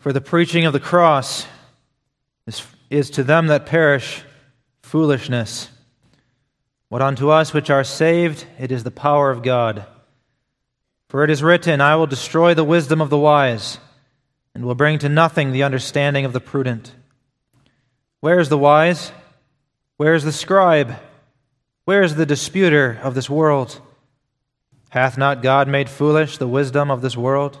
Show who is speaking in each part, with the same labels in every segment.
Speaker 1: For the preaching of the cross is, is to them that perish foolishness. What unto us which are saved, it is the power of God. For it is written, I will destroy the wisdom of the wise, and will bring to nothing the understanding of the prudent. Where is the wise? Where is the scribe? Where is the disputer of this world? Hath not God made foolish the wisdom of this world?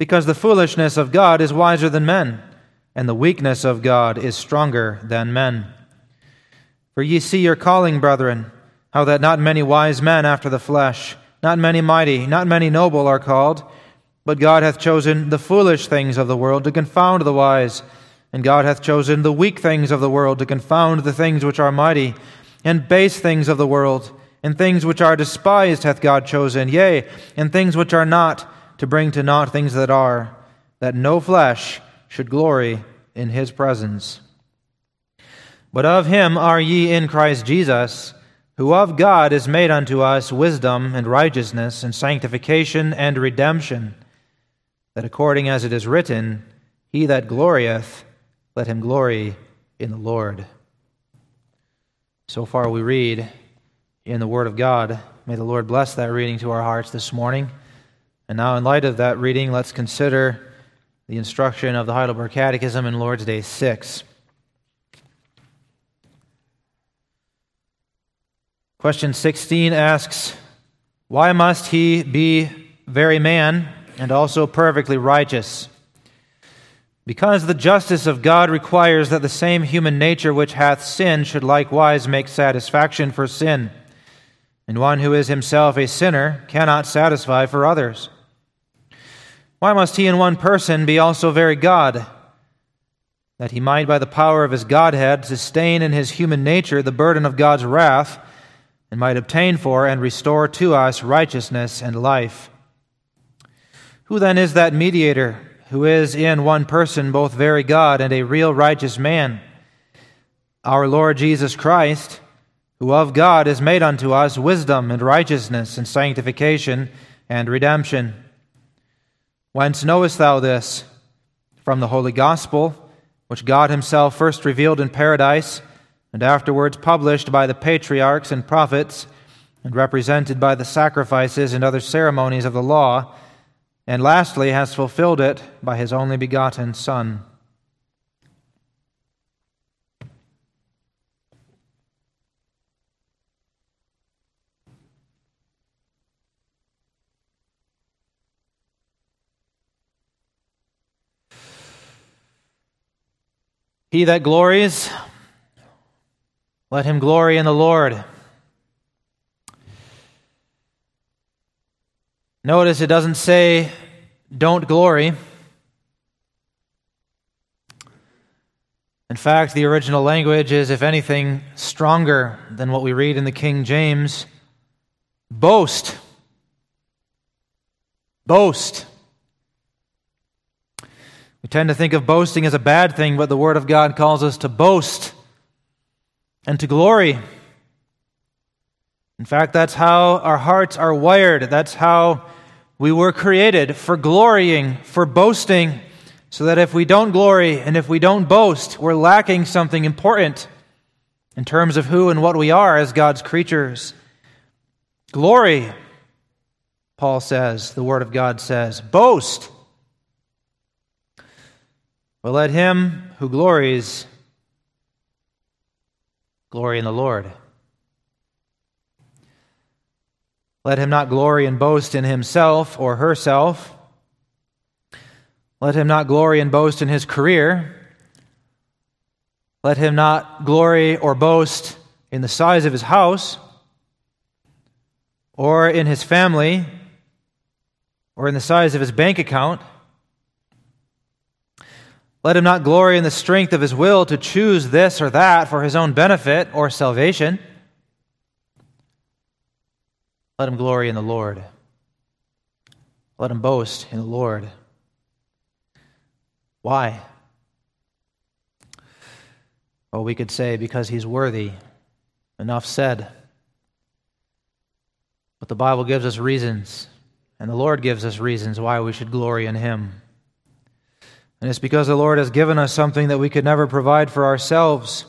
Speaker 1: Because the foolishness of God is wiser than men, and the weakness of God is stronger than men. For ye see your calling, brethren, how that not many wise men after the flesh, not many mighty, not many noble are called, but God hath chosen the foolish things of the world to confound the wise, and God hath chosen the weak things of the world to confound the things which are mighty, and base things of the world and things which are despised hath God chosen, yea, and things which are not, to bring to naught things that are, that no flesh should glory in his presence. But of him are ye in Christ Jesus, who of God is made unto us wisdom and righteousness and sanctification and redemption, that according as it is written, He that glorieth, let him glory in the Lord. So far we read, in the Word of God. May the Lord bless that reading to our hearts this morning. And now, in light of that reading, let's consider the instruction of the Heidelberg Catechism in Lord's Day 6. Question 16 asks Why must he be very man and also perfectly righteous? Because the justice of God requires that the same human nature which hath sinned should likewise make satisfaction for sin and one who is himself a sinner cannot satisfy for others. Why must he in one person be also very God? That he might, by the power of his Godhead, sustain in his human nature the burden of God's wrath, and might obtain for and restore to us righteousness and life. Who then is that mediator who is in one person both very God and a real righteous man? Our Lord Jesus Christ who of God is made unto us wisdom and righteousness and sanctification and redemption. Whence knowest thou this? From the Holy Gospel, which God Himself first revealed in paradise, and afterwards published by the patriarchs and prophets, and represented by the sacrifices and other ceremonies of the law, and lastly has fulfilled it by His only begotten Son He that glories, let him glory in the Lord. Notice it doesn't say, don't glory. In fact, the original language is, if anything, stronger than what we read in the King James. Boast. Boast. We tend to think of boasting as a bad thing, but the Word of God calls us to boast and to glory. In fact, that's how our hearts are wired. That's how we were created for glorying, for boasting, so that if we don't glory and if we don't boast, we're lacking something important in terms of who and what we are as God's creatures. Glory, Paul says, the Word of God says. Boast. But let him who glories glory in the Lord. Let him not glory and boast in himself or herself. Let him not glory and boast in his career. Let him not glory or boast in the size of his house, or in his family, or in the size of his bank account. Let him not glory in the strength of his will to choose this or that for his own benefit or salvation. Let him glory in the Lord. Let him boast in the Lord. Why? Well, we could say because he's worthy. Enough said. But the Bible gives us reasons, and the Lord gives us reasons why we should glory in him. And it's because the Lord has given us something that we could never provide for ourselves.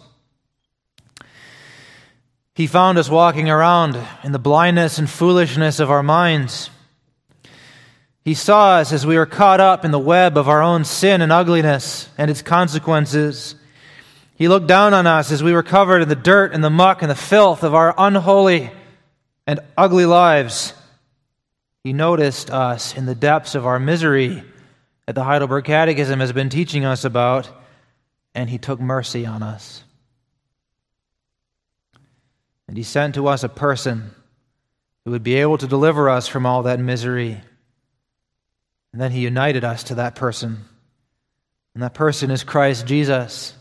Speaker 1: He found us walking around in the blindness and foolishness of our minds. He saw us as we were caught up in the web of our own sin and ugliness and its consequences. He looked down on us as we were covered in the dirt and the muck and the filth of our unholy and ugly lives. He noticed us in the depths of our misery that the Heidelberg Catechism has been teaching us about, and he took mercy on us. And he sent to us a person who would be able to deliver us from all that misery. And then he united us to that person. And that person is Christ Jesus,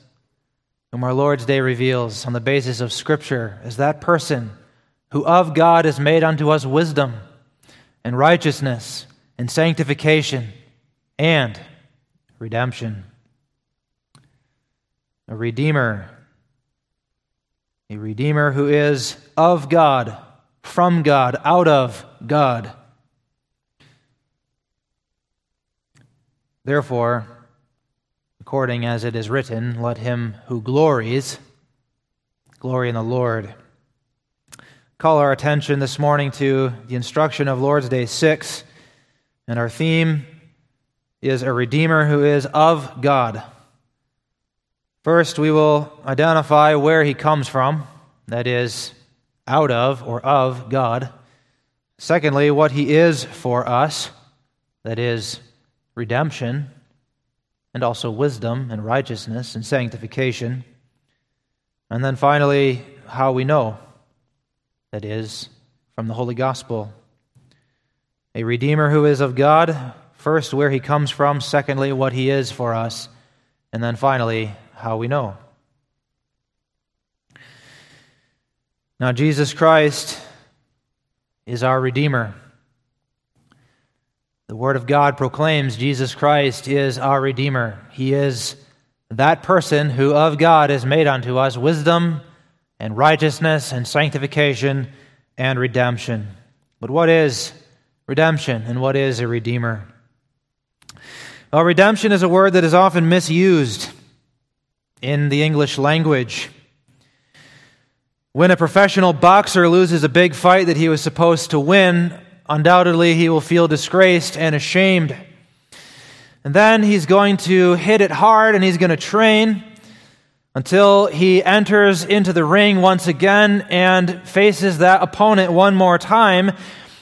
Speaker 1: whom our Lord's Day reveals on the basis of Scripture as that person who of God is made unto us wisdom and righteousness and sanctification and redemption. A redeemer. A redeemer who is of God, from God, out of God. Therefore, according as it is written, let him who glories glory in the Lord. Call our attention this morning to the instruction of Lord's Day 6, and our theme is a Redeemer who is of God. First, we will identify where he comes from, that is, out of or of God. Secondly, what he is for us, that is, redemption, and also wisdom and righteousness and sanctification. And then finally, how we know, that is, from the Holy Gospel. A Redeemer who is of God, First, where he comes from. Secondly, what he is for us. And then finally, how we know. Now, Jesus Christ is our Redeemer. The Word of God proclaims Jesus Christ is our Redeemer. He is that person who of God is made unto us wisdom and righteousness and sanctification and redemption. But what is redemption and what is a Redeemer? Well, redemption is a word that is often misused in the English language. When a professional boxer loses a big fight that he was supposed to win, undoubtedly he will feel disgraced and ashamed. And then he's going to hit it hard and he's going to train until he enters into the ring once again and faces that opponent one more time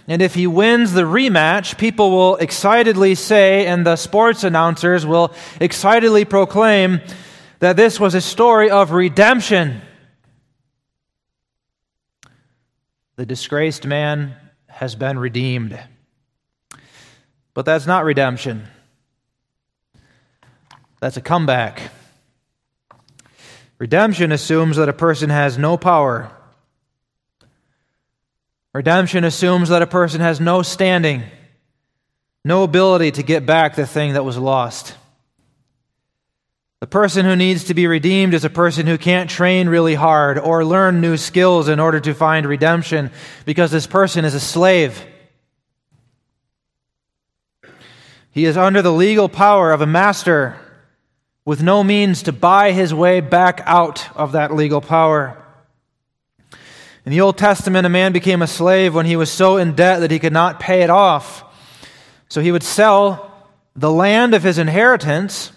Speaker 1: and if he wins the rematch, people will excitedly say, and the sports announcers will excitedly proclaim that this was a story of redemption. The disgraced man has been redeemed. But that's not redemption. That's a comeback. Redemption assumes that a person has no power Redemption assumes that a person has no standing, no ability to get back the thing that was lost. The person who needs to be redeemed is a person who can't train really hard or learn new skills in order to find redemption because this person is a slave. He is under the legal power of a master with no means to buy his way back out of that legal power. In the Old Testament, a man became a slave when he was so in debt that he could not pay it off. So he would sell the land of his inheritance,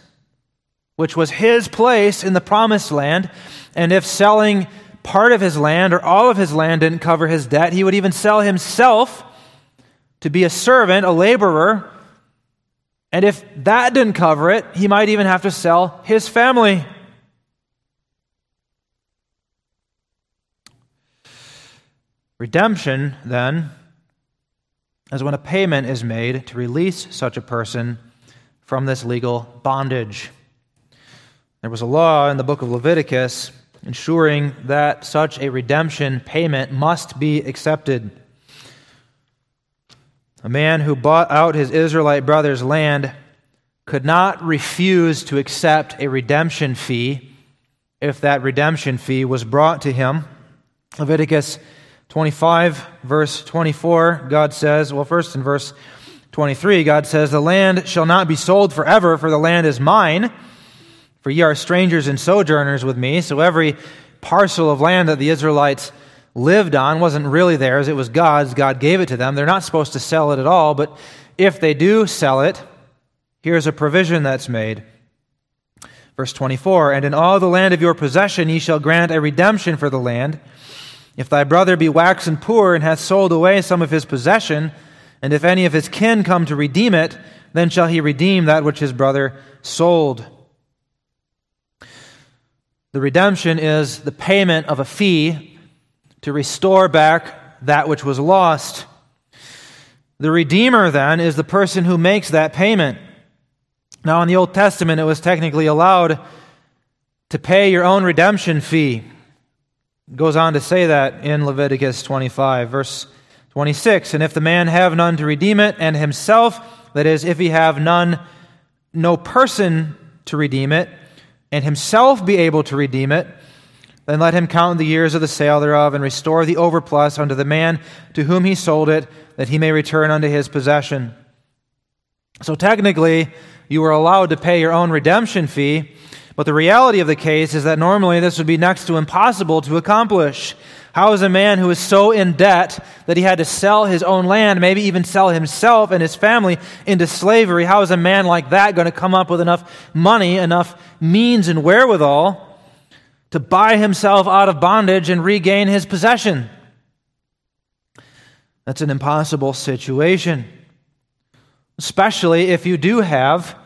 Speaker 1: which was his place in the promised land. And if selling part of his land or all of his land didn't cover his debt, he would even sell himself to be a servant, a laborer. And if that didn't cover it, he might even have to sell his family. Redemption, then, is when a payment is made to release such a person from this legal bondage. There was a law in the book of Leviticus ensuring that such a redemption payment must be accepted. A man who bought out his Israelite brother's land could not refuse to accept a redemption fee if that redemption fee was brought to him. Leviticus 25, verse 24, God says, well, first in verse 23, God says, The land shall not be sold forever, for the land is mine. For ye are strangers and sojourners with me. So every parcel of land that the Israelites lived on wasn't really theirs, it was God's. God gave it to them. They're not supposed to sell it at all, but if they do sell it, here's a provision that's made. Verse 24 And in all the land of your possession ye shall grant a redemption for the land. If thy brother be waxen poor and hath sold away some of his possession, and if any of his kin come to redeem it, then shall he redeem that which his brother sold. The redemption is the payment of a fee to restore back that which was lost. The Redeemer, then, is the person who makes that payment. Now, in the Old Testament, it was technically allowed to pay your own redemption fee. Goes on to say that in Leviticus 25, verse 26. And if the man have none to redeem it, and himself, that is, if he have none, no person to redeem it, and himself be able to redeem it, then let him count the years of the sale thereof and restore the overplus unto the man to whom he sold it, that he may return unto his possession. So technically, you were allowed to pay your own redemption fee, but the reality of the case is that normally this would be next to impossible to accomplish. How is a man who is so in debt that he had to sell his own land, maybe even sell himself and his family into slavery, how is a man like that going to come up with enough money, enough means and wherewithal to buy himself out of bondage and regain his possession? That's an impossible situation. Especially if you do have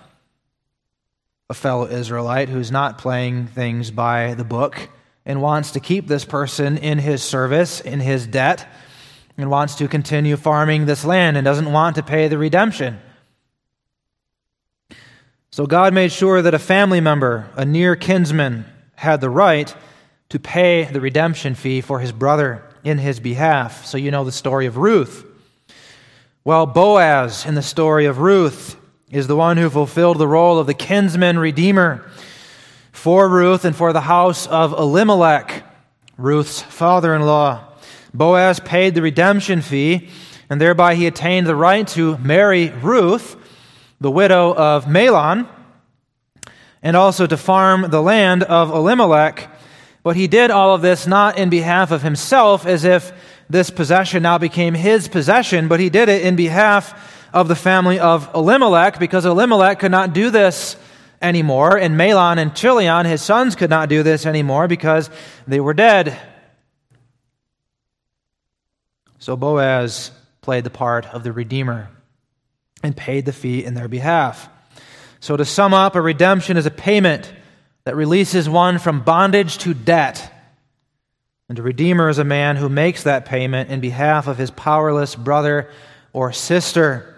Speaker 1: a fellow Israelite who's not playing things by the book and wants to keep this person in his service, in his debt, and wants to continue farming this land and doesn't want to pay the redemption. So God made sure that a family member, a near kinsman, had the right to pay the redemption fee for his brother in his behalf. So you know the story of Ruth. Well, Boaz in the story of Ruth is the one who fulfilled the role of the kinsman redeemer for Ruth and for the house of Elimelech, Ruth's father in law. Boaz paid the redemption fee, and thereby he attained the right to marry Ruth, the widow of Mahlon, and also to farm the land of Elimelech. But he did all of this not in behalf of himself, as if this possession now became his possession, but he did it in behalf of the family of Elimelech, because Elimelech could not do this anymore, and Mahlon and Chilion, his sons, could not do this anymore because they were dead. So Boaz played the part of the Redeemer and paid the fee in their behalf. So, to sum up, a redemption is a payment that releases one from bondage to debt. And a redeemer is a man who makes that payment in behalf of his powerless brother or sister.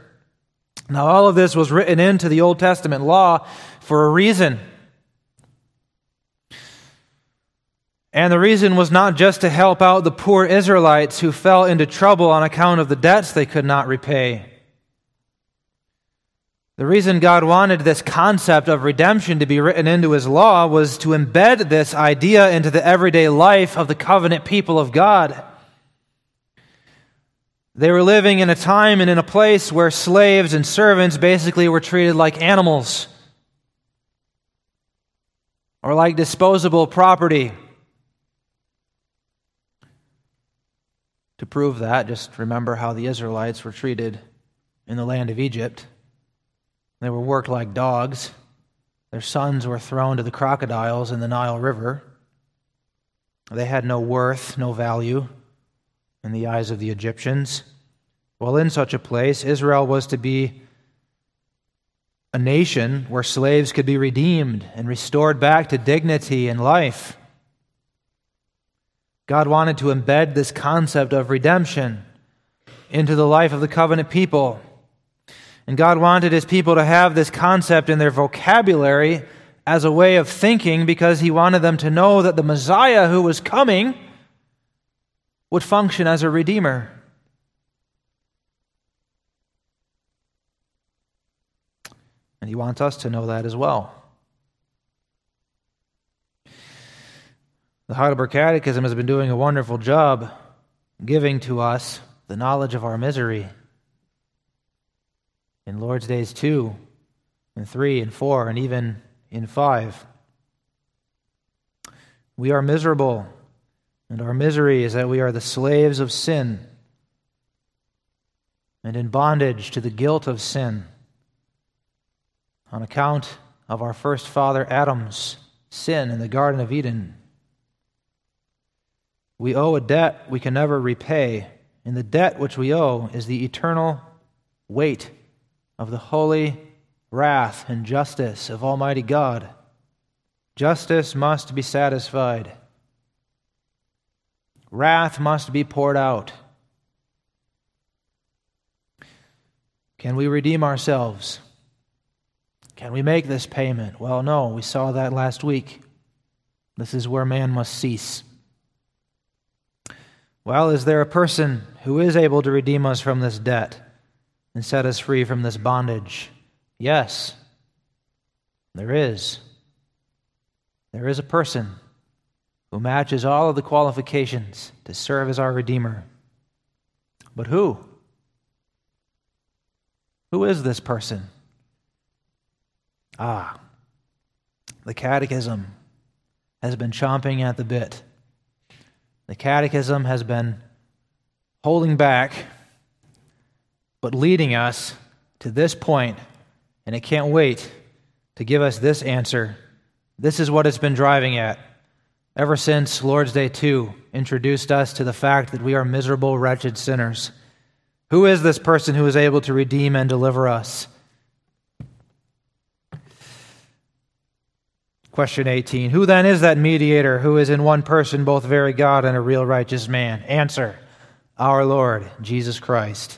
Speaker 1: Now, all of this was written into the Old Testament law for a reason. And the reason was not just to help out the poor Israelites who fell into trouble on account of the debts they could not repay. The reason God wanted this concept of redemption to be written into his law was to embed this idea into the everyday life of the covenant people of God. They were living in a time and in a place where slaves and servants basically were treated like animals or like disposable property. To prove that, just remember how the Israelites were treated in the land of Egypt. They were worked like dogs. Their sons were thrown to the crocodiles in the Nile River. They had no worth, no value in the eyes of the Egyptians. Well, in such a place, Israel was to be a nation where slaves could be redeemed and restored back to dignity and life. God wanted to embed this concept of redemption into the life of the covenant people. And God wanted his people to have this concept in their vocabulary as a way of thinking because he wanted them to know that the Messiah who was coming would function as a redeemer. And he wants us to know that as well. The Heidelberg Catechism has been doing a wonderful job giving to us the knowledge of our misery. In Lord's Days 2, and 3, and 4, and even in 5. We are miserable, and our misery is that we are the slaves of sin and in bondage to the guilt of sin on account of our first father Adam's sin in the Garden of Eden. We owe a debt we can never repay, and the debt which we owe is the eternal weight of the holy wrath and justice of Almighty God. Justice must be satisfied, wrath must be poured out. Can we redeem ourselves? Can we make this payment? Well, no, we saw that last week. This is where man must cease. Well, is there a person who is able to redeem us from this debt and set us free from this bondage? Yes, there is. There is a person who matches all of the qualifications to serve as our Redeemer. But who? Who is this person? Ah, the Catechism has been chomping at the bit the Catechism has been holding back, but leading us to this point, and it can't wait to give us this answer. This is what it's been driving at ever since Lord's Day 2 introduced us to the fact that we are miserable, wretched sinners. Who is this person who is able to redeem and deliver us? Question 18 Who then is that mediator who is in one person both very God and a real righteous man? Answer Our Lord, Jesus Christ,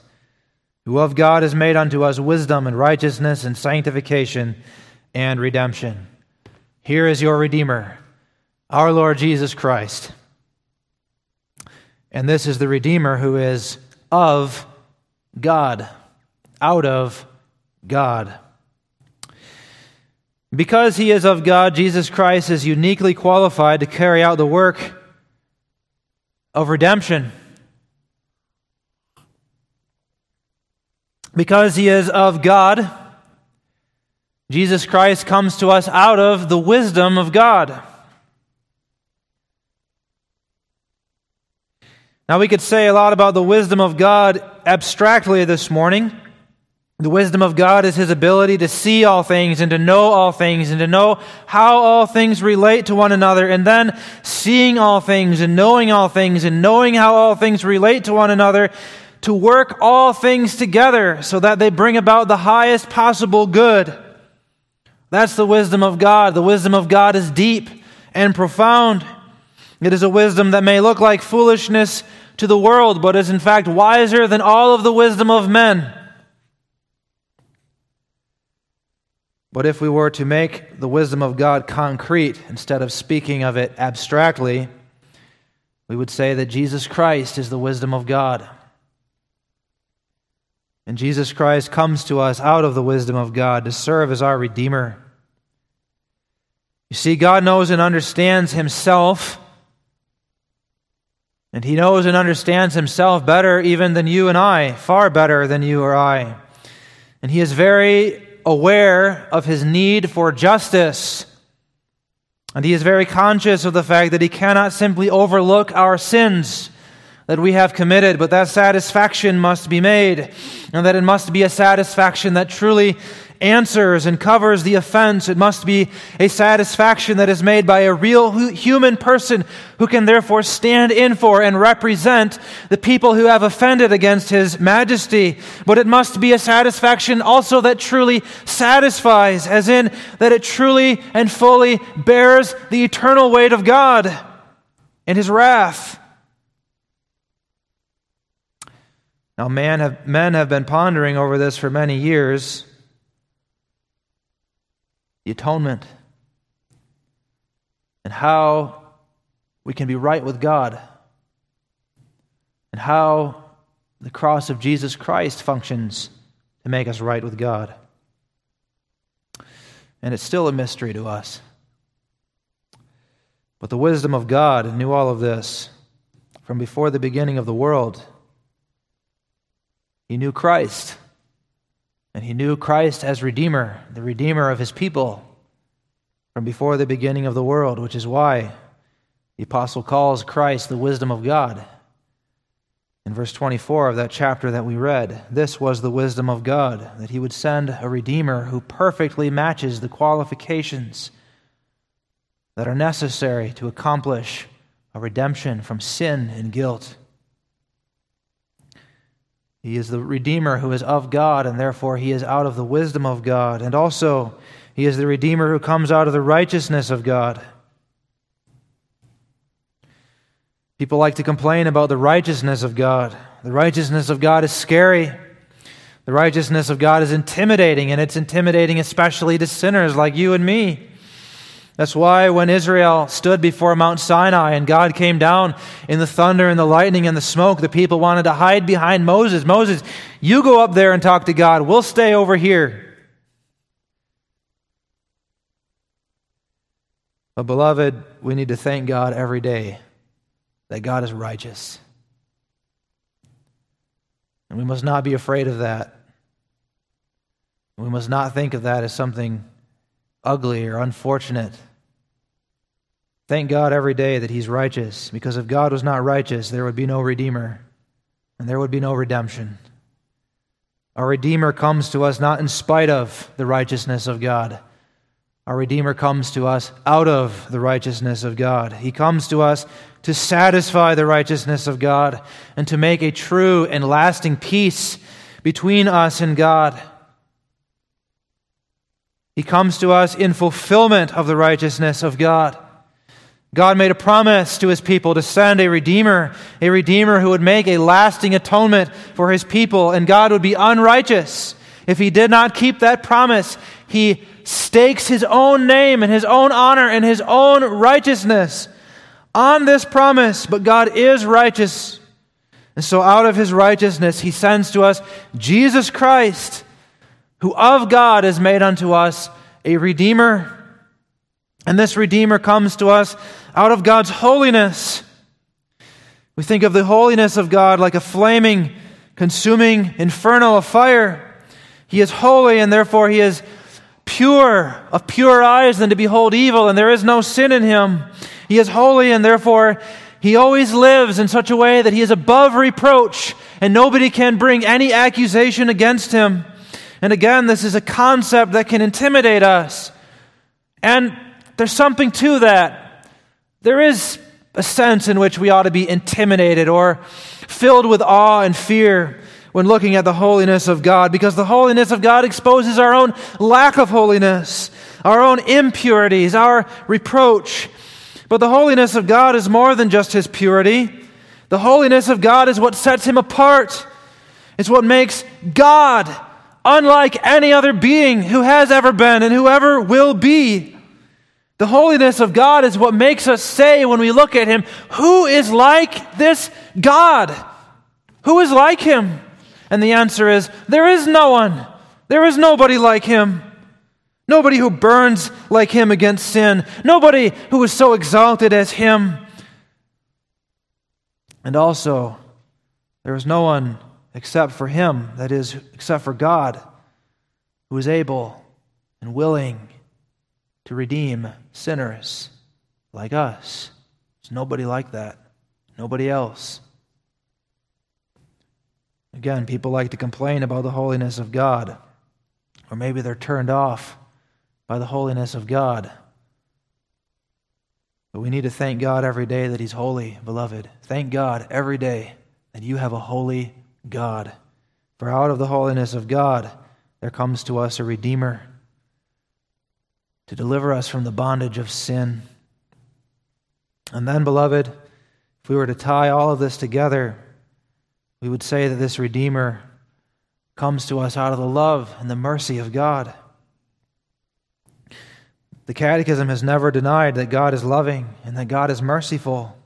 Speaker 1: who of God is made unto us wisdom and righteousness and sanctification and redemption. Here is your Redeemer, our Lord Jesus Christ. And this is the Redeemer who is of God, out of God. Because he is of God, Jesus Christ is uniquely qualified to carry out the work of redemption. Because he is of God, Jesus Christ comes to us out of the wisdom of God. Now, we could say a lot about the wisdom of God abstractly this morning. The wisdom of God is his ability to see all things and to know all things and to know how all things relate to one another. And then seeing all things and knowing all things and knowing how all things relate to one another to work all things together so that they bring about the highest possible good. That's the wisdom of God. The wisdom of God is deep and profound. It is a wisdom that may look like foolishness to the world, but is in fact wiser than all of the wisdom of men. But if we were to make the wisdom of God concrete instead of speaking of it abstractly, we would say that Jesus Christ is the wisdom of God. And Jesus Christ comes to us out of the wisdom of God to serve as our Redeemer. You see, God knows and understands Himself, and He knows and understands Himself better even than you and I, far better than you or I. And He is very aware of his need for justice. And he is very conscious of the fact that he cannot simply overlook our sins that we have committed, but that satisfaction must be made, and that it must be a satisfaction that truly answers and covers the offense. It must be a satisfaction that is made by a real human person who can therefore stand in for and represent the people who have offended against his majesty. But it must be a satisfaction also that truly satisfies, as in that it truly and fully bears the eternal weight of God and his wrath. Now, man have, men have been pondering over this for many years the atonement, and how we can be right with God, and how the cross of Jesus Christ functions to make us right with God. And it's still a mystery to us. But the wisdom of God knew all of this from before the beginning of the world. He knew Christ, and he knew Christ as Redeemer, the Redeemer of his people, from before the beginning of the world, which is why the apostle calls Christ the wisdom of God. In verse 24 of that chapter that we read, this was the wisdom of God, that he would send a Redeemer who perfectly matches the qualifications that are necessary to accomplish a redemption from sin and guilt. He is the Redeemer who is of God, and therefore he is out of the wisdom of God. And also, he is the Redeemer who comes out of the righteousness of God. People like to complain about the righteousness of God. The righteousness of God is scary. The righteousness of God is intimidating, and it's intimidating especially to sinners like you and me. That's why when Israel stood before Mount Sinai and God came down in the thunder and the lightning and the smoke, the people wanted to hide behind Moses. Moses, you go up there and talk to God. We'll stay over here. But, beloved, we need to thank God every day that God is righteous. And we must not be afraid of that. We must not think of that as something ugly or unfortunate. Thank God every day that He's righteous, because if God was not righteous, there would be no Redeemer, and there would be no redemption. Our Redeemer comes to us not in spite of the righteousness of God. Our Redeemer comes to us out of the righteousness of God. He comes to us to satisfy the righteousness of God and to make a true and lasting peace between us and God. He comes to us in fulfillment of the righteousness of God. God made a promise to his people to send a redeemer, a redeemer who would make a lasting atonement for his people, and God would be unrighteous if he did not keep that promise. He stakes his own name and his own honor and his own righteousness on this promise, but God is righteous. And so, out of his righteousness, he sends to us Jesus Christ, who of God is made unto us a redeemer. And this redeemer comes to us out of God's holiness. We think of the holiness of God like a flaming, consuming inferno of fire. He is holy, and therefore he is pure, of pure eyes than to behold evil, and there is no sin in him. He is holy, and therefore he always lives in such a way that he is above reproach, and nobody can bring any accusation against him. And again, this is a concept that can intimidate us. And there's something to that. There is a sense in which we ought to be intimidated or filled with awe and fear when looking at the holiness of God, because the holiness of God exposes our own lack of holiness, our own impurities, our reproach. But the holiness of God is more than just his purity. The holiness of God is what sets him apart. It's what makes God unlike any other being who has ever been and who ever will be. The holiness of God is what makes us say when we look at Him, Who is like this God? Who is like Him? And the answer is, There is no one. There is nobody like Him. Nobody who burns like Him against sin. Nobody who is so exalted as Him. And also, there is no one except for Him, that is, except for God, who is able and willing to redeem sinners like us. There's nobody like that, nobody else. Again, people like to complain about the holiness of God, or maybe they're turned off by the holiness of God. But we need to thank God every day that He's holy, beloved. Thank God every day that you have a holy God. For out of the holiness of God, there comes to us a Redeemer to deliver us from the bondage of sin. And then, beloved, if we were to tie all of this together, we would say that this Redeemer comes to us out of the love and the mercy of God. The Catechism has never denied that God is loving and that God is merciful.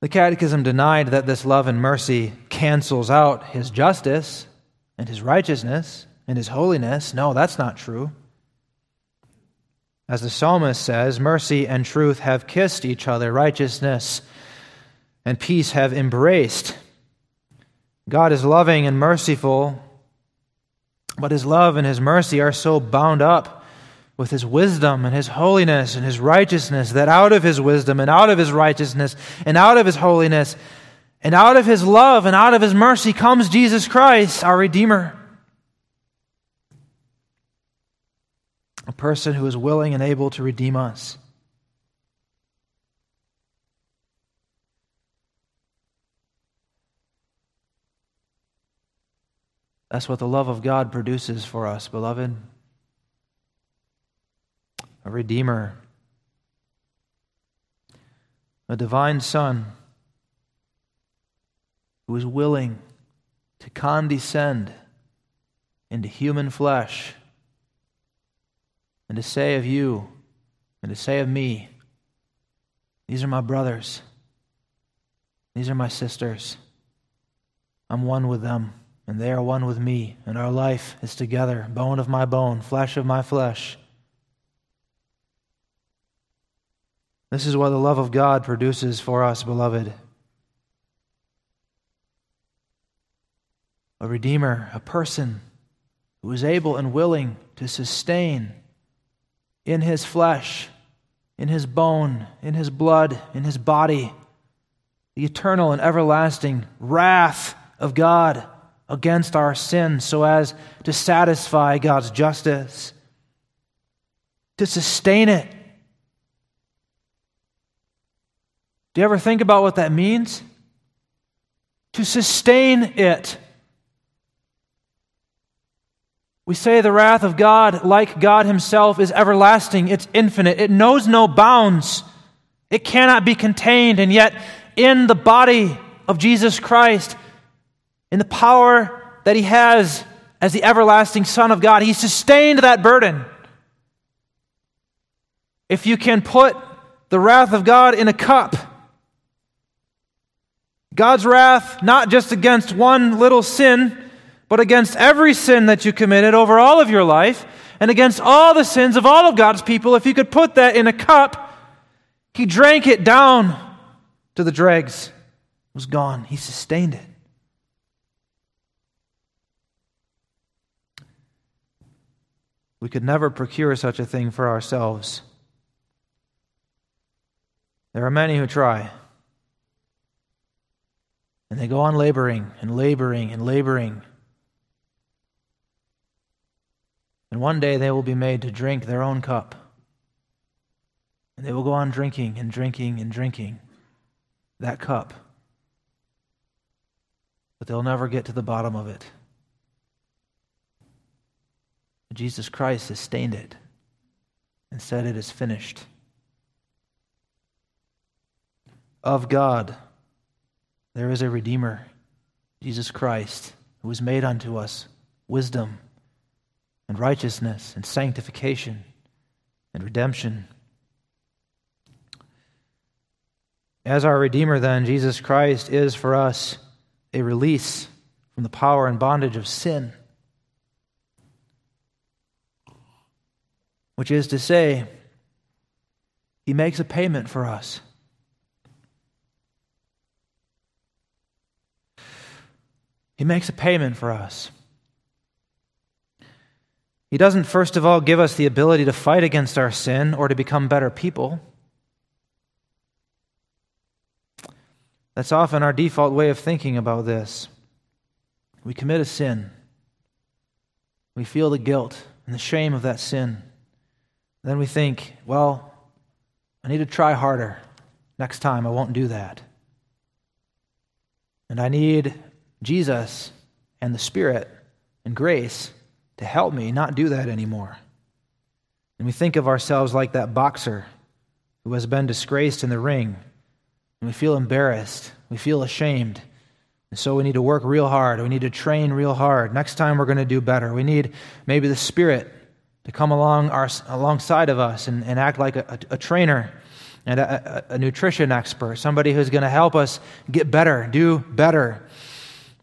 Speaker 1: The Catechism denied that this love and mercy cancels out his justice and his righteousness and his holiness. No, that's not true. As the psalmist says, mercy and truth have kissed each other, righteousness and peace have embraced. God is loving and merciful, but his love and his mercy are so bound up with his wisdom and his holiness and his righteousness that out of his wisdom and out of his righteousness and out of his holiness and out of his love and out of his mercy comes Jesus Christ, our Redeemer. A person who is willing and able to redeem us. That's what the love of God produces for us, beloved. A Redeemer, a divine Son who is willing to condescend into human flesh and to say of you and to say of me, These are my brothers, these are my sisters. I'm one with them, and they are one with me, and our life is together, bone of my bone, flesh of my flesh. This is what the love of God produces for us, beloved. A Redeemer, a person who is able and willing to sustain in his flesh, in his bone, in his blood, in his body, the eternal and everlasting wrath of God against our sin so as to satisfy God's justice, to sustain it. Do you ever think about what that means? To sustain it. We say the wrath of God, like God Himself, is everlasting, it's infinite, it knows no bounds, it cannot be contained, and yet in the body of Jesus Christ, in the power that He has as the everlasting Son of God, He sustained that burden. If you can put the wrath of God in a cup, God's wrath, not just against one little sin, but against every sin that you committed over all of your life, and against all the sins of all of God's people, if you could put that in a cup, he drank it down to the dregs. It was gone. He sustained it. We could never procure such a thing for ourselves. There are many who try. And they go on laboring and laboring and laboring And one day they will be made to drink their own cup. And they will go on drinking and drinking and drinking that cup. But they'll never get to the bottom of it. Jesus Christ has stained it and said, It is finished. Of God, there is a Redeemer, Jesus Christ, who was made unto us wisdom and righteousness and sanctification and redemption. As our Redeemer, then, Jesus Christ is for us a release from the power and bondage of sin. Which is to say, he makes a payment for us. He makes a payment for us. He doesn't, first of all, give us the ability to fight against our sin or to become better people. That's often our default way of thinking about this. We commit a sin. We feel the guilt and the shame of that sin. Then we think, well, I need to try harder. Next time I won't do that. And I need Jesus and the Spirit and grace to help me not do that anymore. And we think of ourselves like that boxer who has been disgraced in the ring. And we feel embarrassed. We feel ashamed. And so we need to work real hard. We need to train real hard. Next time we're going to do better. We need maybe the Spirit to come along our, alongside of us and, and act like a, a, a trainer and a, a, nutrition expert, somebody who's going to help us get better, do better.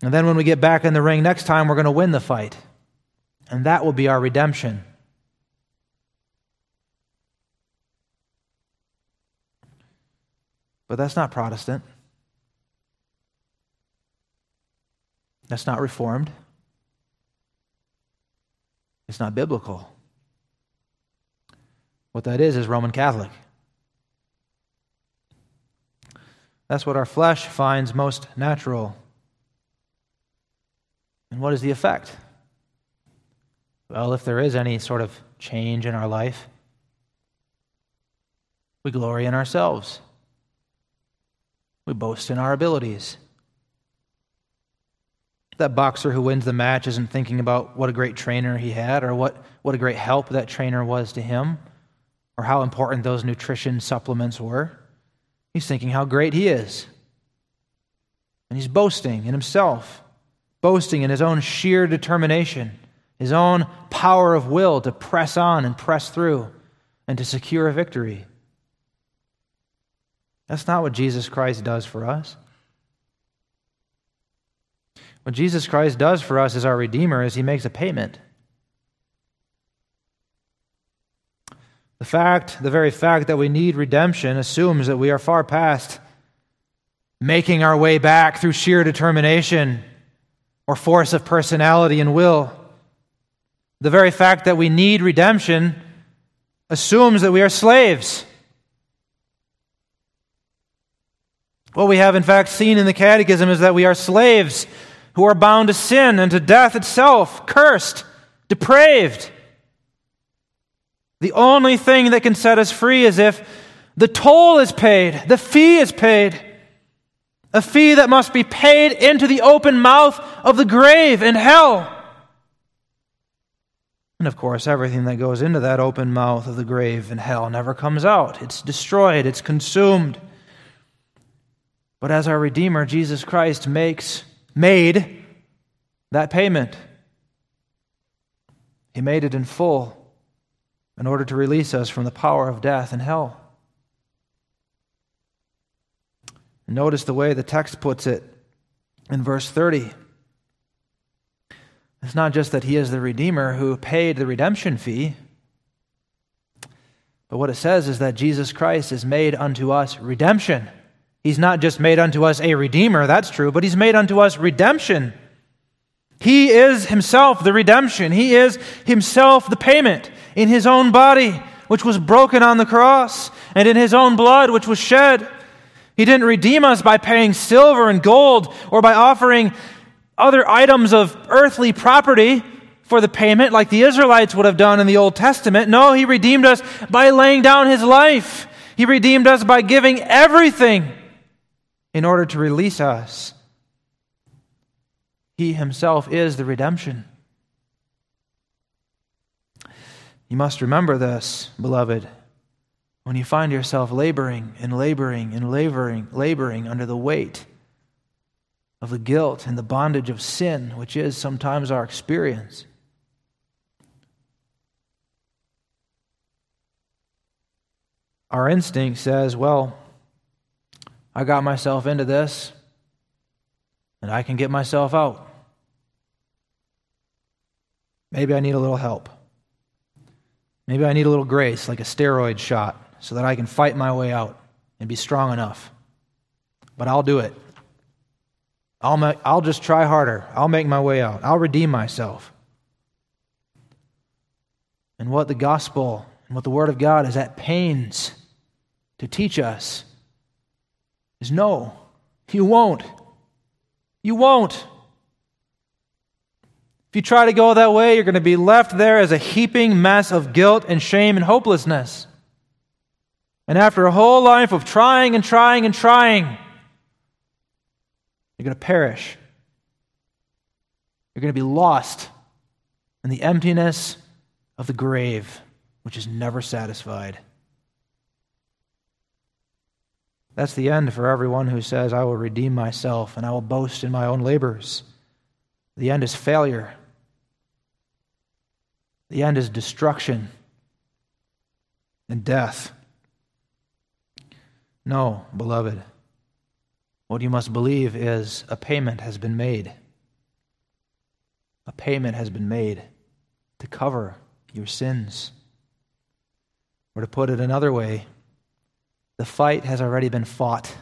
Speaker 1: And then when we get back in the ring next time, we're going to win the fight. And that will be our redemption. But that's not Protestant. That's not Reformed. It's not biblical. What that is, is Roman Catholic. That's what our flesh finds most natural. And what is the effect? Well, if there is any sort of change in our life, we glory in ourselves. We boast in our abilities. That boxer who wins the match isn't thinking about what a great trainer he had or what, what a great help that trainer was to him or how important those nutrition supplements were. He's thinking how great he is. And he's boasting in himself, boasting in his own sheer determination, his own power of will to press on and press through and to secure a victory. That's not what Jesus Christ does for us. What Jesus Christ does for us as our Redeemer is he makes a payment. The fact, the very fact that we need redemption assumes that we are far past making our way back through sheer determination or force of personality and will. The very fact that we need redemption assumes that we are slaves. What we have, in fact, seen in the Catechism is that we are slaves who are bound to sin and to death itself, cursed, depraved. The only thing that can set us free is if the toll is paid, the fee is paid. A fee that must be paid into the open mouth of the grave and hell. And of course, everything that goes into that open mouth of the grave and hell never comes out. It's destroyed, it's consumed. But as our Redeemer, Jesus Christ makes, made that payment. He made it in full in order to release us from the power of death and hell. Notice the way the text puts it in verse 30. It's not just that he is the Redeemer who paid the redemption fee, but what it says is that Jesus Christ is made unto us redemption. He's not just made unto us a Redeemer, that's true, but he's made unto us redemption. He is himself the redemption. He is himself the payment in his own body, which was broken on the cross, and in his own blood, which was shed. He didn't redeem us by paying silver and gold or by offering other items of earthly property for the payment like the Israelites would have done in the Old Testament. No, he redeemed us by laying down his life. He redeemed us by giving everything in order to release us. He himself is the redemption. You must remember this, beloved, when you find yourself laboring and laboring and laboring, laboring under the weight of the guilt and the bondage of sin, which is sometimes our experience. Our instinct says, well, I got myself into this, and I can get myself out. Maybe I need a little help. Maybe I need a little grace, like a steroid shot, so that I can fight my way out and be strong enough. But I'll do it. I'll, make, I'll just try harder. I'll make my way out. I'll redeem myself. And what the gospel and what the Word of God is at pains to teach us is no, you won't. You won't. If you try to go that way, you're going to be left there as a heaping mess of guilt and shame and hopelessness. And after a whole life of trying and trying and trying, you're going to perish. You're going to be lost in the emptiness of the grave, which is never satisfied. That's the end for everyone who says, I will redeem myself and I will boast in my own labors. The end is failure. The end is destruction and death. No, beloved. What you must believe is a payment has been made. A payment has been made to cover your sins. Or to put it another way, the fight has already been fought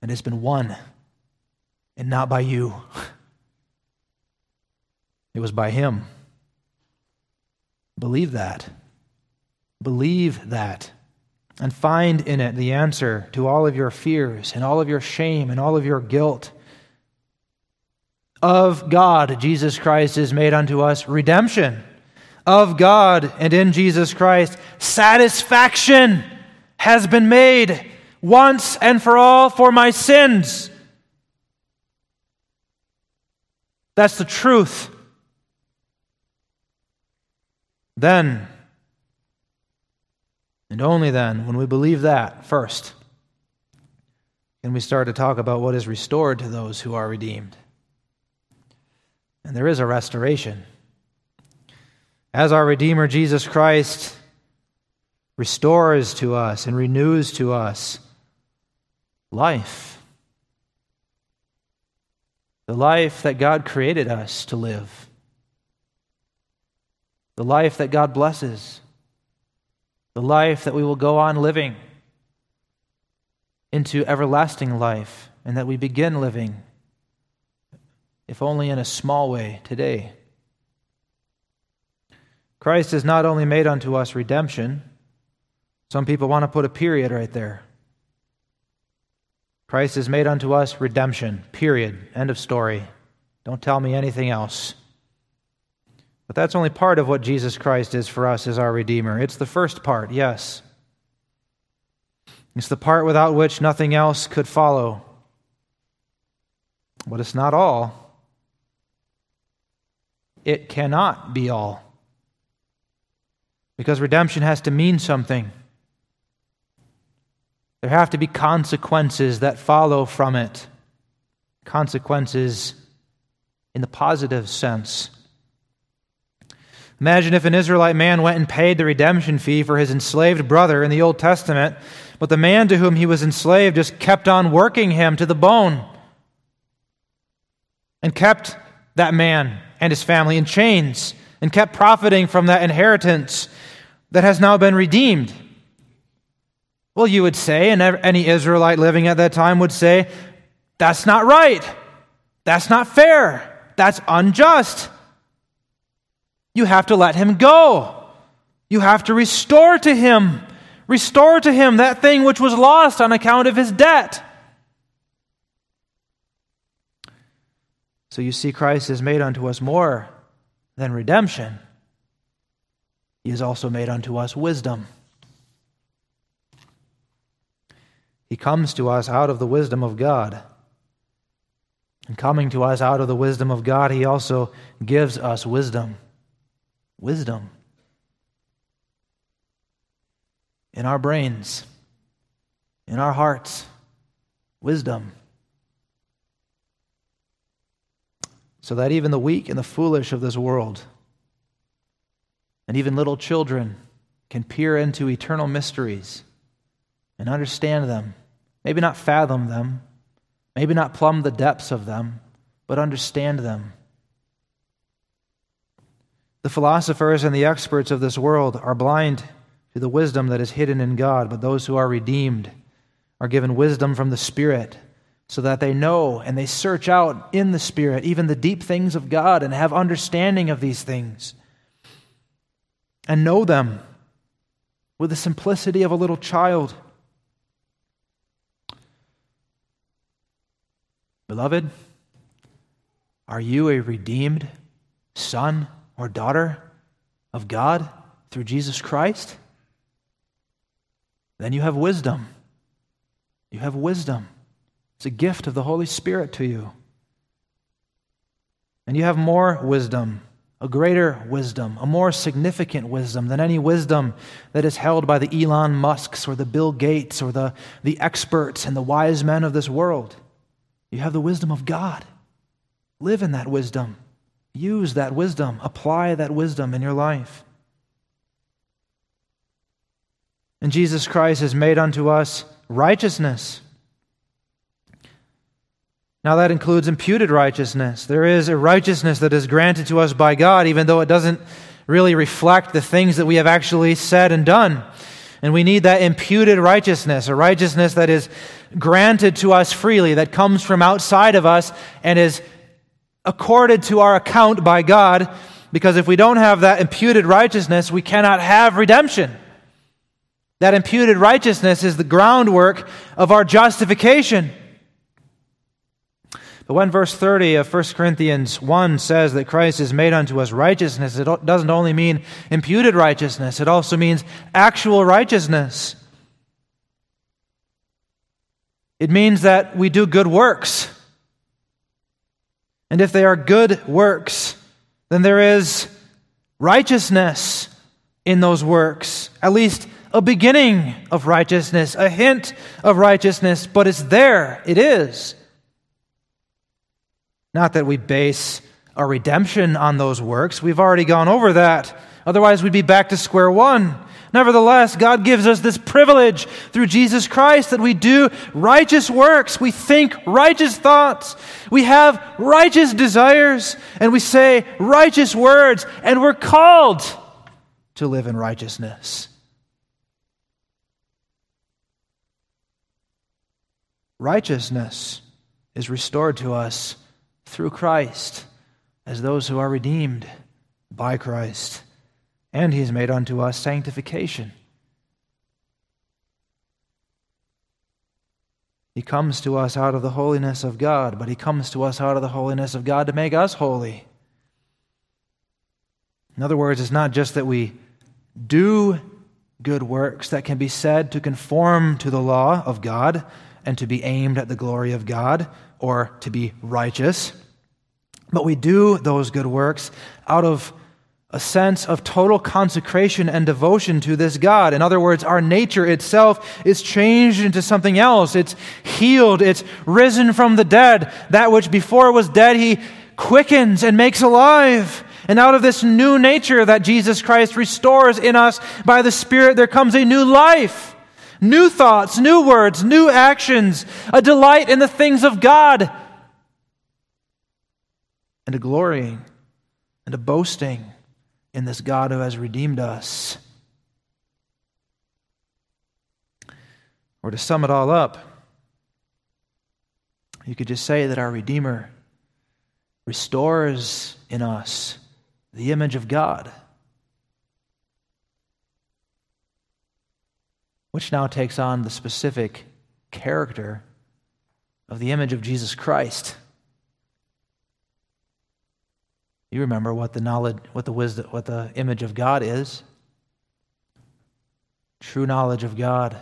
Speaker 1: and it's been won, and not by you. It was by Him. Believe that. Believe that. And find in it the answer to all of your fears and all of your shame and all of your guilt. Of God, Jesus Christ is made unto us redemption. Of God and in Jesus Christ, satisfaction has been made once and for all for my sins. That's the truth. Then, and only then, when we believe that first, can we start to talk about what is restored to those who are redeemed. And there is a restoration. As our Redeemer Jesus Christ restores to us and renews to us life. The life that God created us to live the life that God blesses, the life that we will go on living into everlasting life, and that we begin living, if only in a small way, today. Christ has not only made unto us redemption, some people want to put a period right there. Christ has made unto us redemption, period. End of story. Don't tell me anything else. But that's only part of what Jesus Christ is for us as our Redeemer. It's the first part, yes. It's the part without which nothing else could follow. But it's not all. It cannot be all. Because redemption has to mean something. There have to be consequences that follow from it. Consequences in the positive sense. Imagine if an Israelite man went and paid the redemption fee for his enslaved brother in the Old Testament, but the man to whom he was enslaved just kept on working him to the bone and kept that man and his family in chains and kept profiting from that inheritance that has now been redeemed. Well, you would say, and any Israelite living at that time would say, that's not right. That's not fair. That's unjust. You have to let him go. You have to restore to him, restore to him that thing which was lost on account of his debt. So you see, Christ is made unto us more than redemption, he is also made unto us wisdom. He comes to us out of the wisdom of God. And coming to us out of the wisdom of God, He also gives us wisdom wisdom in our brains, in our hearts, wisdom. So that even the weak and the foolish of this world, and even little children, can peer into eternal mysteries and understand them. Maybe not fathom them, maybe not plumb the depths of them, but understand them the philosophers and the experts of this world are blind to the wisdom that is hidden in God, but those who are redeemed are given wisdom from the Spirit so that they know and they search out in the Spirit even the deep things of God and have understanding of these things and know them with the simplicity of a little child. Beloved, are you a redeemed son? Or daughter of God through Jesus Christ, then you have wisdom. You have wisdom. It's a gift of the Holy Spirit to you. And you have more wisdom, a greater wisdom, a more significant wisdom than any wisdom that is held by the Elon Musks or the Bill Gates or the, the experts and the wise men of this world. You have the wisdom of God. Live in that wisdom. Use that wisdom, apply that wisdom in your life. And Jesus Christ has made unto us righteousness. Now, that includes imputed righteousness. There is a righteousness that is granted to us by God, even though it doesn't really reflect the things that we have actually said and done. And we need that imputed righteousness, a righteousness that is granted to us freely, that comes from outside of us and is accorded to our account by God. Because if we don't have that imputed righteousness, we cannot have redemption. That imputed righteousness is the groundwork of our justification. But when verse 30 of 1 Corinthians 1 says that Christ is made unto us righteousness, it doesn't only mean imputed righteousness, it also means actual righteousness. It means that we do good works. And if they are good works, then there is righteousness in those works, at least a beginning of righteousness, a hint of righteousness, but it's there. It is. Not that we base our redemption on those works. We've already gone over that. Otherwise, we'd be back to square one. Nevertheless, God gives us this privilege through Jesus Christ that we do righteous works. We think righteous thoughts. We have righteous desires. And we say righteous words. And we're called to live in righteousness. Righteousness is restored to us through Christ as those who are redeemed by Christ. And he has made unto us sanctification. He comes to us out of the holiness of God, but he comes to us out of the holiness of God to make us holy. In other words, it's not just that we do good works that can be said to conform to the law of God and to be aimed at the glory of God or to be righteous. But we do those good works out of a sense of total consecration and devotion to this God. In other words, our nature itself is changed into something else. It's healed. It's risen from the dead. That which before was dead, He quickens and makes alive. And out of this new nature that Jesus Christ restores in us by the Spirit, there comes a new life, new thoughts, new words, new actions, a delight in the things of God and a glorying and a boasting in this God who has redeemed us. Or to sum it all up, you could just say that our Redeemer restores in us the image of God, which now takes on the specific character of the image of Jesus Christ. You remember what the knowledge, what the wisdom, what the image of God is. True knowledge of God,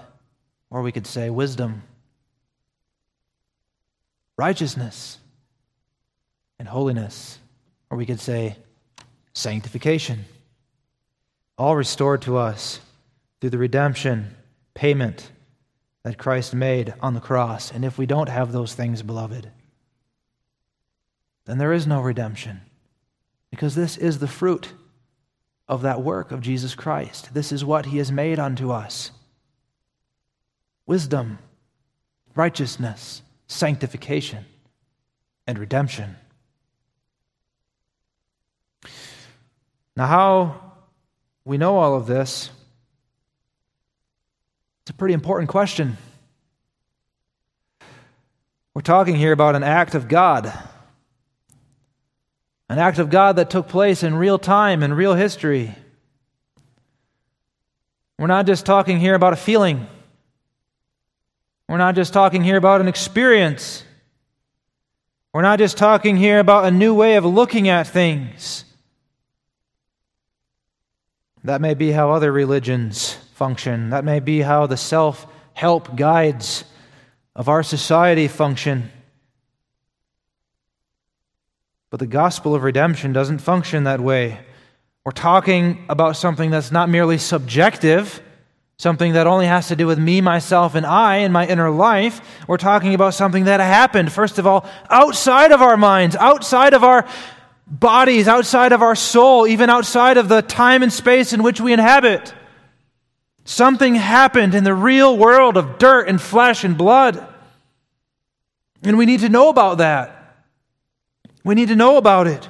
Speaker 1: or we could say wisdom, righteousness, and holiness, or we could say sanctification. All restored to us through the redemption payment that Christ made on the cross. And if we don't have those things, beloved, then there is no redemption. Because this is the fruit of that work of Jesus Christ. This is what he has made unto us wisdom, righteousness, sanctification, and redemption. Now, how we know all of this, it's a pretty important question. We're talking here about an act of God an act of God that took place in real time, in real history. We're not just talking here about a feeling. We're not just talking here about an experience. We're not just talking here about a new way of looking at things. That may be how other religions function. That may be how the self help guides of our society function. But the gospel of redemption doesn't function that way. We're talking about something that's not merely subjective, something that only has to do with me, myself, and I in my inner life. We're talking about something that happened, first of all, outside of our minds, outside of our bodies, outside of our soul, even outside of the time and space in which we inhabit. Something happened in the real world of dirt and flesh and blood. And we need to know about that. We need to know about it.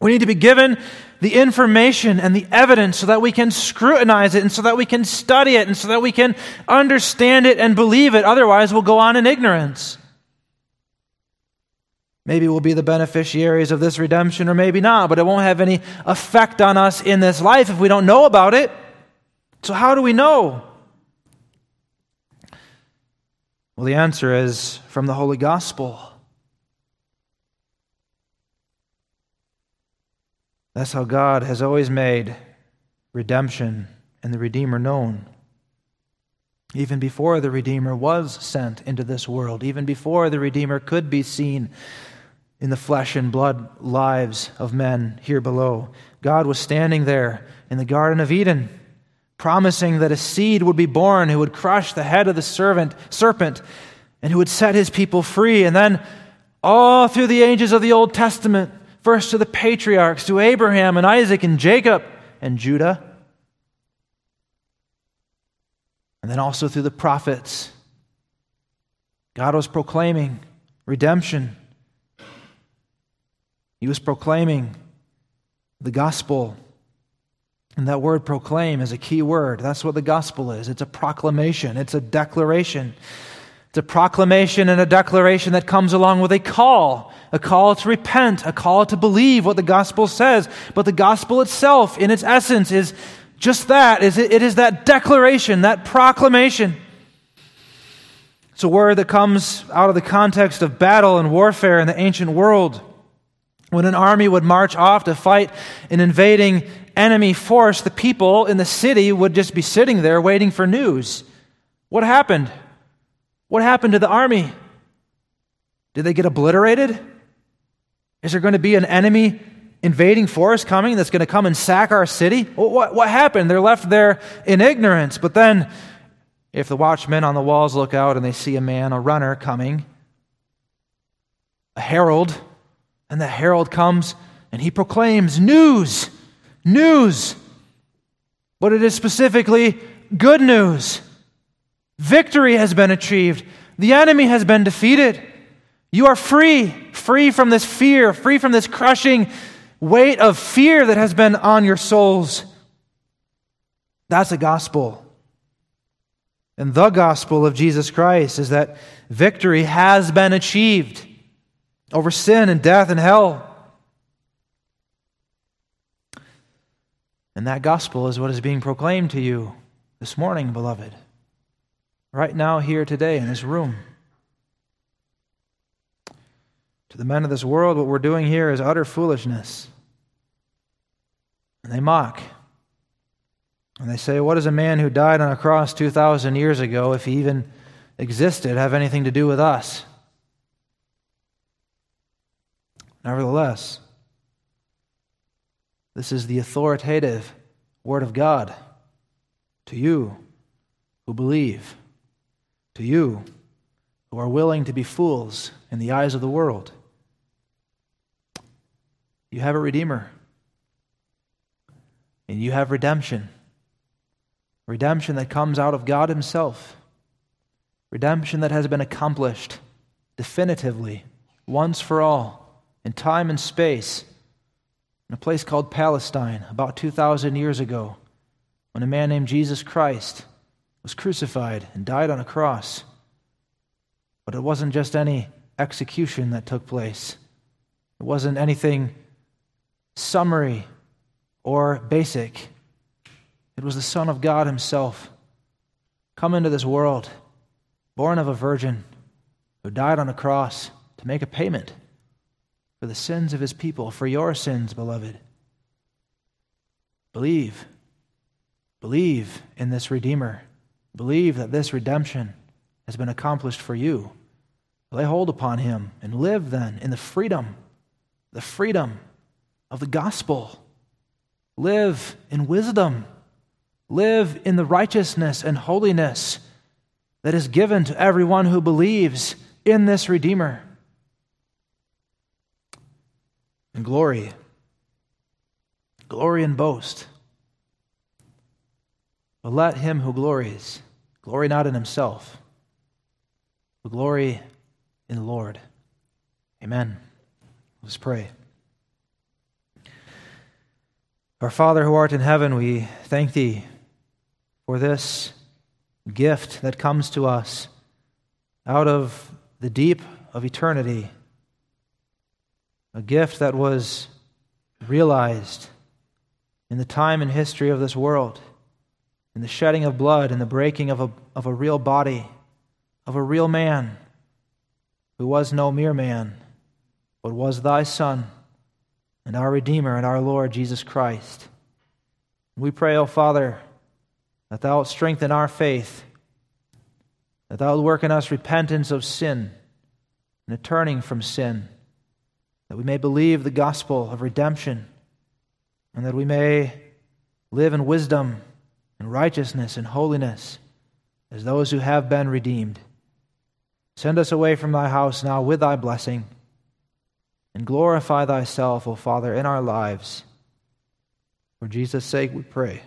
Speaker 1: We need to be given the information and the evidence so that we can scrutinize it and so that we can study it and so that we can understand it and believe it. Otherwise, we'll go on in ignorance. Maybe we'll be the beneficiaries of this redemption or maybe not, but it won't have any effect on us in this life if we don't know about it. So, how do we know? Well, the answer is from the Holy Gospel. That's how God has always made redemption and the Redeemer known. Even before the Redeemer was sent into this world, even before the Redeemer could be seen in the flesh and blood lives of men here below, God was standing there in the Garden of Eden, promising that a seed would be born who would crush the head of the servant, serpent and who would set his people free. And then, all through the ages of the Old Testament, first to the patriarchs, to Abraham and Isaac and Jacob and Judah, and then also through the prophets. God was proclaiming redemption. He was proclaiming the gospel. And that word proclaim is a key word. That's what the gospel is it's a proclamation, it's a declaration. It's a proclamation and a declaration that comes along with a call a call to repent, a call to believe what the gospel says. But the gospel itself, in its essence, is just that. It is that declaration, that proclamation. It's a word that comes out of the context of battle and warfare in the ancient world. When an army would march off to fight an invading enemy force, the people in the city would just be sitting there waiting for news. What happened? What happened to the army? Did they get obliterated? Is there going to be an enemy invading force coming that's going to come and sack our city? What, what happened? They're left there in ignorance. But then, if the watchmen on the walls look out and they see a man, a runner coming, a herald, and the herald comes and he proclaims news, news. But it is specifically good news. Victory has been achieved, the enemy has been defeated. You are free, free from this fear, free from this crushing weight of fear that has been on your souls. That's the gospel. And the gospel of Jesus Christ is that victory has been achieved over sin and death and hell. And that gospel is what is being proclaimed to you this morning, beloved. Right now, here today in this room. To the men of this world, what we're doing here is utter foolishness. And they mock. And they say, What does a man who died on a cross 2,000 years ago, if he even existed, have anything to do with us? Nevertheless, this is the authoritative Word of God to you who believe, to you who are willing to be fools in the eyes of the world. You have a Redeemer. And you have redemption. Redemption that comes out of God Himself. Redemption that has been accomplished definitively, once for all, in time and space, in a place called Palestine about 2,000 years ago, when a man named Jesus Christ was crucified and died on a cross. But it wasn't just any execution that took place, it wasn't anything summary or basic. It was the Son of God Himself come into this world, born of a virgin, who died on a cross to make a payment for the sins of His people, for your sins, beloved. Believe. Believe in this Redeemer. Believe that this redemption has been accomplished for you. Lay hold upon Him and live then in the freedom, the freedom of the gospel. Live in wisdom. Live in the righteousness and holiness that is given to everyone who believes in this Redeemer. and glory. Glory and boast. But let him who glories glory not in himself, but glory in the Lord. Amen. Let's pray. Our Father who art in heaven, we thank thee for this gift that comes to us out of the deep of eternity, a gift that was realized in the time and history of this world, in the shedding of blood and the breaking of a, of a real body, of a real man who was no mere man, but was thy Son and our Redeemer and our Lord Jesus Christ. We pray, O Father, that thou wilt strengthen our faith, that thou wilt work in us repentance of sin and a turning from sin, that we may believe the gospel of redemption, and that we may live in wisdom and righteousness and holiness as those who have been redeemed. Send us away from thy house now with thy blessing, and glorify thyself, O Father, in our lives. For Jesus' sake we pray.